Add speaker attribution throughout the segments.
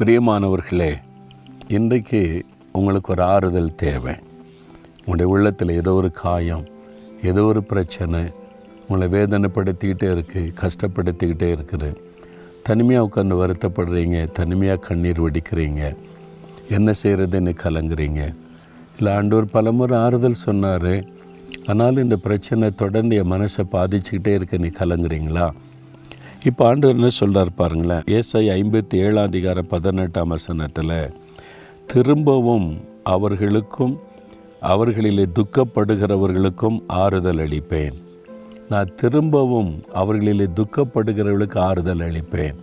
Speaker 1: பிரியமானவர்களே இன்றைக்கு உங்களுக்கு ஒரு ஆறுதல் தேவை. உங்களுடைய உள்ளத்தில் ஏதோ ஒரு காயம் ஏதோ ஒரு பிரச்சனை உங்களை வேதனைப்படுத்திக்கிட்டே இருக்குது கஷ்டப்படுத்திக்கிட்டே இருக்குது. தனிமையாக உட்காந்து வருத்தப்படுறீங்க தனிமையாக கண்ணீர் வடிக்கிறீங்க என்ன செய்கிறதுன்னு கலங்குறீங்க. இல்லை ஆண்டவர் பலமுறை ஆறுதல் சொன்னார் ஆனாலும் இந்த பிரச்சனை தொடர்ந்து என் மனசை பாதிச்சுக்கிட்டே இருக்க நீ கலங்குறீங்களா? இப்போ ஆண்டவர் என்ன சொல்கிறார் பாருங்களேன். ஏசை ஐம்பத்தி ஏழாம் அதிகார பதினெட்டாம் வசனத்தில் திரும்பவும் அவர்களுக்கும் அவர்களிலே துக்கப்படுகிறவர்களுக்கும் ஆறுதல் அளிப்பேன். நான் திரும்பவும் அவர்களிலே துக்கப்படுகிறவர்களுக்கு ஆறுதல் அளிப்பேன்.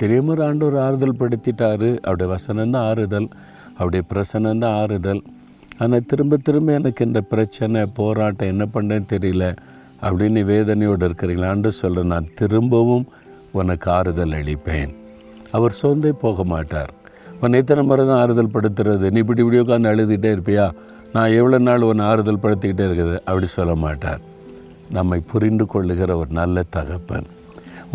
Speaker 1: திரும்ப முறை ஆண்டவர் ஆறுதல் படுத்திட்டாரு. அவருடைய வசனம் தான் ஆறுதல் அவருடைய பிரசனம் தான் ஆறுதல். ஆனால் திரும்ப திரும்ப எனக்கு இந்த பிரச்சனை போராட்டம் என்ன பண்ணேன்னு தெரியல. அப்படின்னு வேதனையோடு இருக்கிறீங்களான்னு சொல்ல நான் திரும்பவும் உனக்கு ஆறுதல் அளிப்பேன். அவர் சொந்தே போக மாட்டார். உன்னை எத்தனை முறை தான் ஆறுதல் படுத்துறது? நீ இப்படி இப்படி உட்காந்து அழுதுகிட்டே இருப்பியா? நான் எவ்வளோ நாள் உன்னை ஆறுதல் படுத்திக்கிட்டே இருக்குது? அப்படி சொல்ல மாட்டார். நம்மை புரிந்து கொள்ளுகிற ஒரு நல்ல தகப்பன்.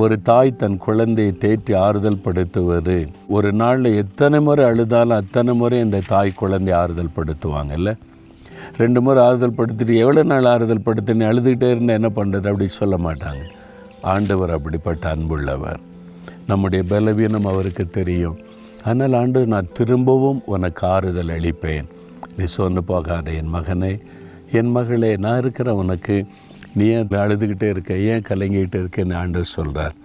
Speaker 1: ஒரு தாய் தன் குழந்தையை தேற்றி ஆறுதல் படுத்துவது ஒரு நாளில் எத்தனை முறை அழுதாலும் அத்தனை முறை இந்த தாய் குழந்தை ஆறுதல் படுத்துவாங்கல்ல? ரெண்டு முறை ஆறுதல் படுத்திட்டு எவ்வளோ நாள் ஆறுதல் படுத்துன்னு அழுதுகிட்டே இருந்தால் என்ன பண்ணுறது அப்படி சொல்ல மாட்டாங்க. ஆண்டவர் அப்படிப்பட்ட அன்புள்ளவர். நம்முடைய பலவீனம் அவருக்கு தெரியும். ஆனால் ஆண்டு நான் திரும்பவும் உனக்கு ஆறுதல் அளிப்பேன். நீ சொன்னு போகாத என் மகனே. என் மகளே நான் இருக்கிற உனக்கு நீ ஏன் அழுதுகிட்டே இருக்க ஏன் கலங்கிக்கிட்டே இருக்கேன்னு ஆண்டவர் சொல்கிறார்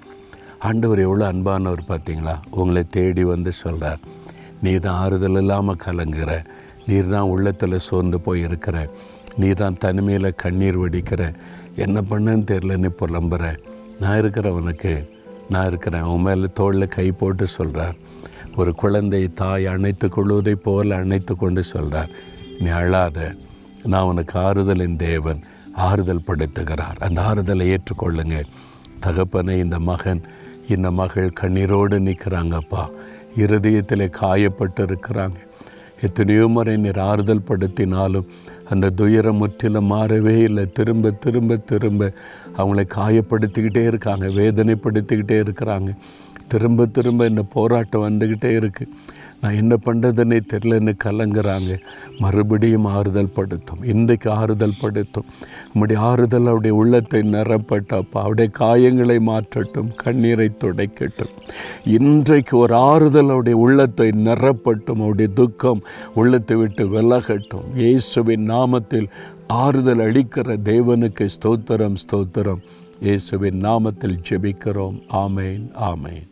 Speaker 1: ஆண்டவர் எவ்வளோ அன்பானவர் பார்த்தீங்களா? உங்களை தேடி வந்து சொல்கிறார் நீ தான் ஆறுதல் இல்லாமல் கலங்குற. நீர் தான் உள்ளத்தில் சோர்ந்து போய் இருக்கிற நீ தான் தனிமையில் கண்ணீர் வடிக்கிற. என்ன பண்ணுன்னு தெரிலன்னு புலம்புற. நான் இருக்கிறவனுக்கு நான் இருக்கிறேன். உன் மேலே தோளில் கை போட்டு சொல்கிறார் ஒரு குழந்தை தாய் அணைத்து கொள்வதை போல் அணைத்து கொண்டு சொல்கிறார் நீ அழாத. நான் உனக்கு ஆறுதலின் தேவன். ஆறுதல் படுத்துகிறார். அந்த ஆறுதலை ஏற்றுக்கொள்ளுங்க. தகப்பனை இந்த மகன் இந்த மகள் கண்ணீரோடு நிற்கிறாங்கப்பா. இருதயத்தில் காயப்பட்டு இருக்கிறாங்க எத்தனையோ முறை நீர் ஆறுதல் படுத்தினாலும் அந்த துயரம் முற்றிலும் மாறவே இல்லை. திரும்ப திரும்ப திரும்ப அவங்களை காயப்படுத்திக்கிட்டே இருக்காங்க வேதனைப்படுத்திக்கிட்டே இருக்கிறாங்க. திரும்ப திரும்ப இந்த போராட்டம் வந்துக்கிட்டே இருக்குது நான் என்ன பண்ணுறதுன்னே தெரிலன்னு கலங்குறாங்க. மறுபடியும் ஆறுதல் படுத்தும். இன்றைக்கு ஆறுதல் படுத்தும். நம்முடைய ஆறுதல் அவருடைய உள்ளத்தை நிரப்பட்டப்பா. அவருடைய காயங்களை மாற்றட்டும் கண்ணீரை துடைக்கட்டும். இன்றைக்கு ஒரு ஆறுதல் அவருடைய உள்ளத்தை நிரப்பட்டும். அவருடைய துக்கம் உள்ளத்தை விட்டு விலகட்டும். இயேசுவின் நாமத்தில் ஆறுதல் அளிக்கிற தேவனுக்கு ஸ்தோத்திரம் ஸ்தோத்திரம். இயேசுவின் நாமத்தில் ஜெபிக்கிறோம். ஆமேன் ஆமேன்.